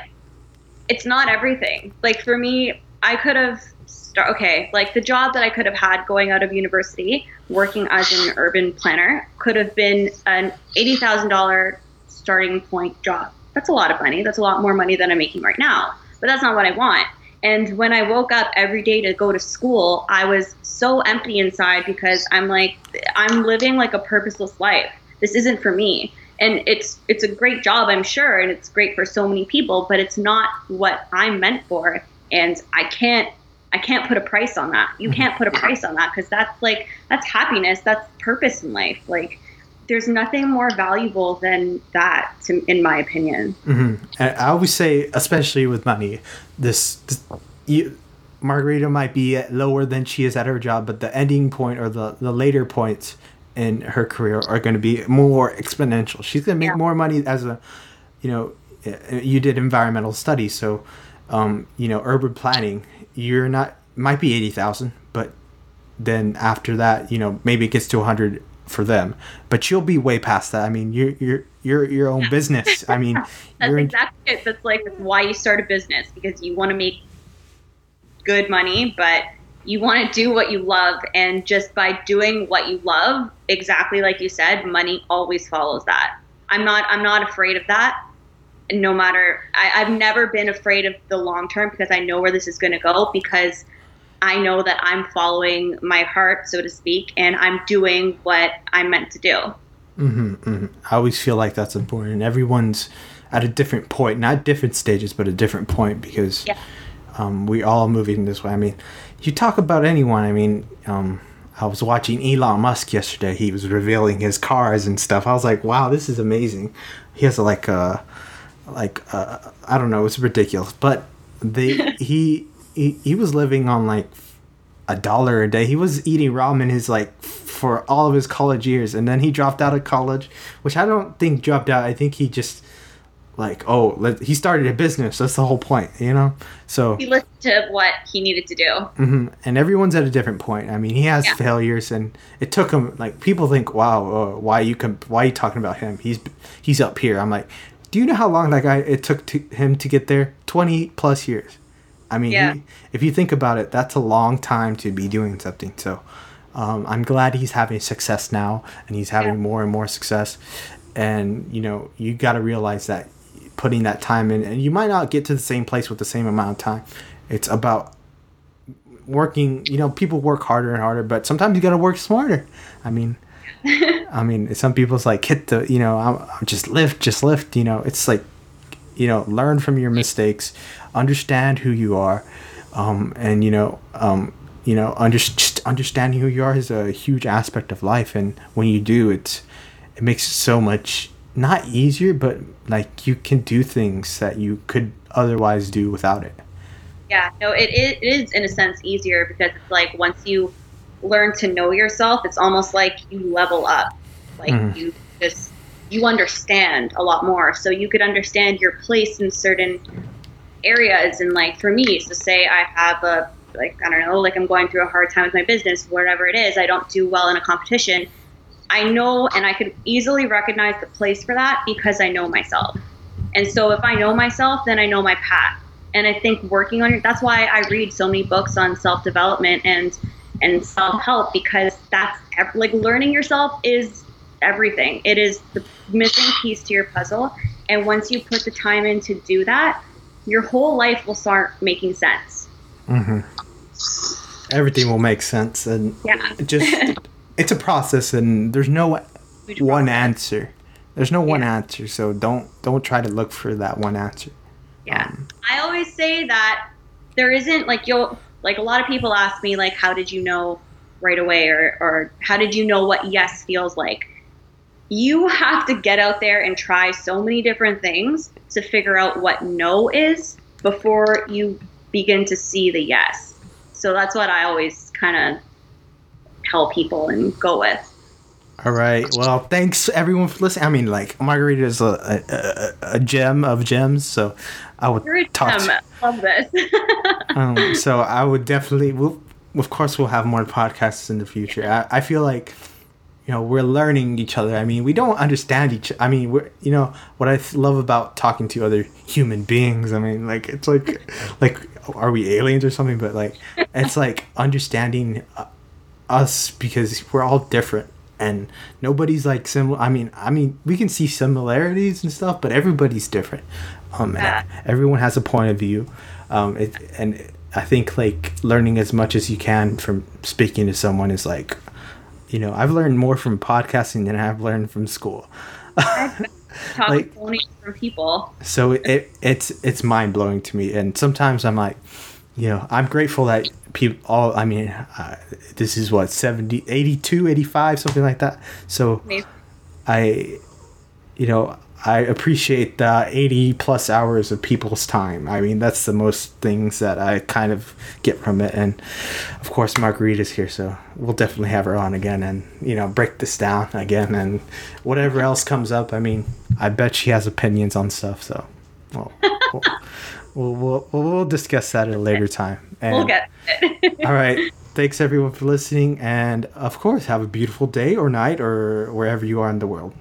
it's not everything. Like for me, I could have start okay, like the job that I could have had going out of university, working as an urban planner, could have been an eighty thousand dollar starting point job. That's a lot of money. That's a lot more money than I'm making right now. But that's not what I want. And when I woke up every day to go to school, I was so empty inside because I'm like, I'm living like a purposeless life. This isn't for me. And it's it's a great job, I'm sure, and it's great for so many people, but it's not what I'm meant for. And I can't I can't put a price on that. You can't put a price on that because that's like that's happiness, that's purpose in life. Like there's nothing more valuable than that, to, in my opinion. Mm-hmm. I always say, especially with money, this, this you, Margarita might be lower than she is at her job, but the ending point or the, the later points in her career are going to be more exponential. She's going to make yeah. more money as a, you know, you did environmental studies, so, um, you know, urban planning. You're not might be eighty thousand, but then after that, you know, maybe it gets to hundred for them. But you'll be way past that. I mean, you're you're you're your own business. I mean, that's exactly it. That's like why you start a business because you want to make good money, but you want to do what you love, and just by doing what you love, exactly like you said, money always follows that. I'm not I'm not afraid of that. No matter, I, I've never been afraid of the long term because I know where this is going to go because I know that I'm following my heart, so to speak, and I'm doing what I'm meant to do. Mm-hmm, mm-hmm. I always feel like that's important. Everyone's at a different point, not different stages, but a different point because yeah. um, we all moving this way. I mean, you talk about anyone. I mean, um, I was watching Elon Musk yesterday. He was revealing his cars and stuff. I was like, wow, this is amazing. He has like a, like I don't know, it's ridiculous, but they he he, he was living on like a dollar a day. He was eating ramen his like for all of his college years, and then he dropped out of college, which I don't think dropped out. I think he just like oh let, he started a business. That's the whole point, you know. So he listened to what he needed to do. Mm-hmm. And everyone's at a different point. I mean, he has yeah. failures, and it took him like people think, wow, uh, why you can why are you talking about him? He's he's up here. I'm like, do you know how long that guy it took to him to get there? Twenty plus years. I mean, yeah. he, if you think about it, that's a long time to be doing something. So um, I'm glad he's having success now and he's having yeah. more and more success. And, you know, you got to realize that putting that time in, and you might not get to the same place with the same amount of time. It's about working, you know, people work harder and harder, but sometimes you got to work smarter. I mean, I mean, some people's like hit the, you know, I'm, I'm just lift, just lift, you know, it's like, you know, learn from your mistakes understand who you are, um, and you know, um, you know, under, just understanding who you are is a huge aspect of life. And when you do, it's it makes it so much not easier, but like you can do things that you could otherwise do without it. Yeah, no, it, it is in a sense easier because it's like once you learn to know yourself, it's almost like you level up. Like mm. you just you understand a lot more. So you could understand your place in certain areas and like for me so say i have a like i don't know like i'm going through a hard time with my business whatever it is i don't do well in a competition i know and i could easily recognize the place for that because i know myself and so if i know myself then i know my path And I think working on it, that's why I read so many books on self development and and self help because that's like learning yourself is everything. It is the missing piece to your puzzle. And once you put the time in to do that, your whole life will start making sense. Mm-hmm. Everything will make sense, and yeah, just it's a process, and there's no one answer. There's no one yeah. answer, so don't don't try to look for that one answer. Yeah, um, I always say that there isn't like you'll like a lot of people ask me like how did you know right away or or how did you know what yes feels like you have to get out there and try so many different things to figure out what no is before you begin to see the yes. So that's what I always kind of tell people and go with. All right. Well, thanks everyone for listening. I mean, like Margarita is a, a, a gem of gems, so I would You're talk. To, Love this. um, so I would definitely. We'll, of course, we'll have more podcasts in the future. I, I feel like you know we're learning each other. I mean we don't understand each i mean we're you know what i love about talking to other human beings i mean like it's like like are we aliens or something? But like it's like understanding uh, us because we're all different and nobody's like similar i mean i mean we can see similarities and stuff but everybody's different. Um yeah. everyone has a point of view. Um it, and i think like learning as much as you can from speaking to someone is like you know, I've learned more from podcasting than I've learned from school. like, from people. So it it's it's mind blowing to me, and sometimes I'm like, you know, I'm grateful that people all. I mean, uh, this is what 70, 82, 85, something like that. So, Amazing. I, you know, I appreciate the 80 plus hours of people's time. I mean, that's the most things that I kind of get from it. And of course, Margarita's here, so we'll definitely have her on again and, you know, break this down again. And whatever else comes up, I mean, I bet she has opinions on stuff. So, well, we'll, we'll, we'll, we'll, discuss that at a later time. And, we'll get it. all right. Thanks everyone for listening. And of course, have a beautiful day or night or wherever you are in the world.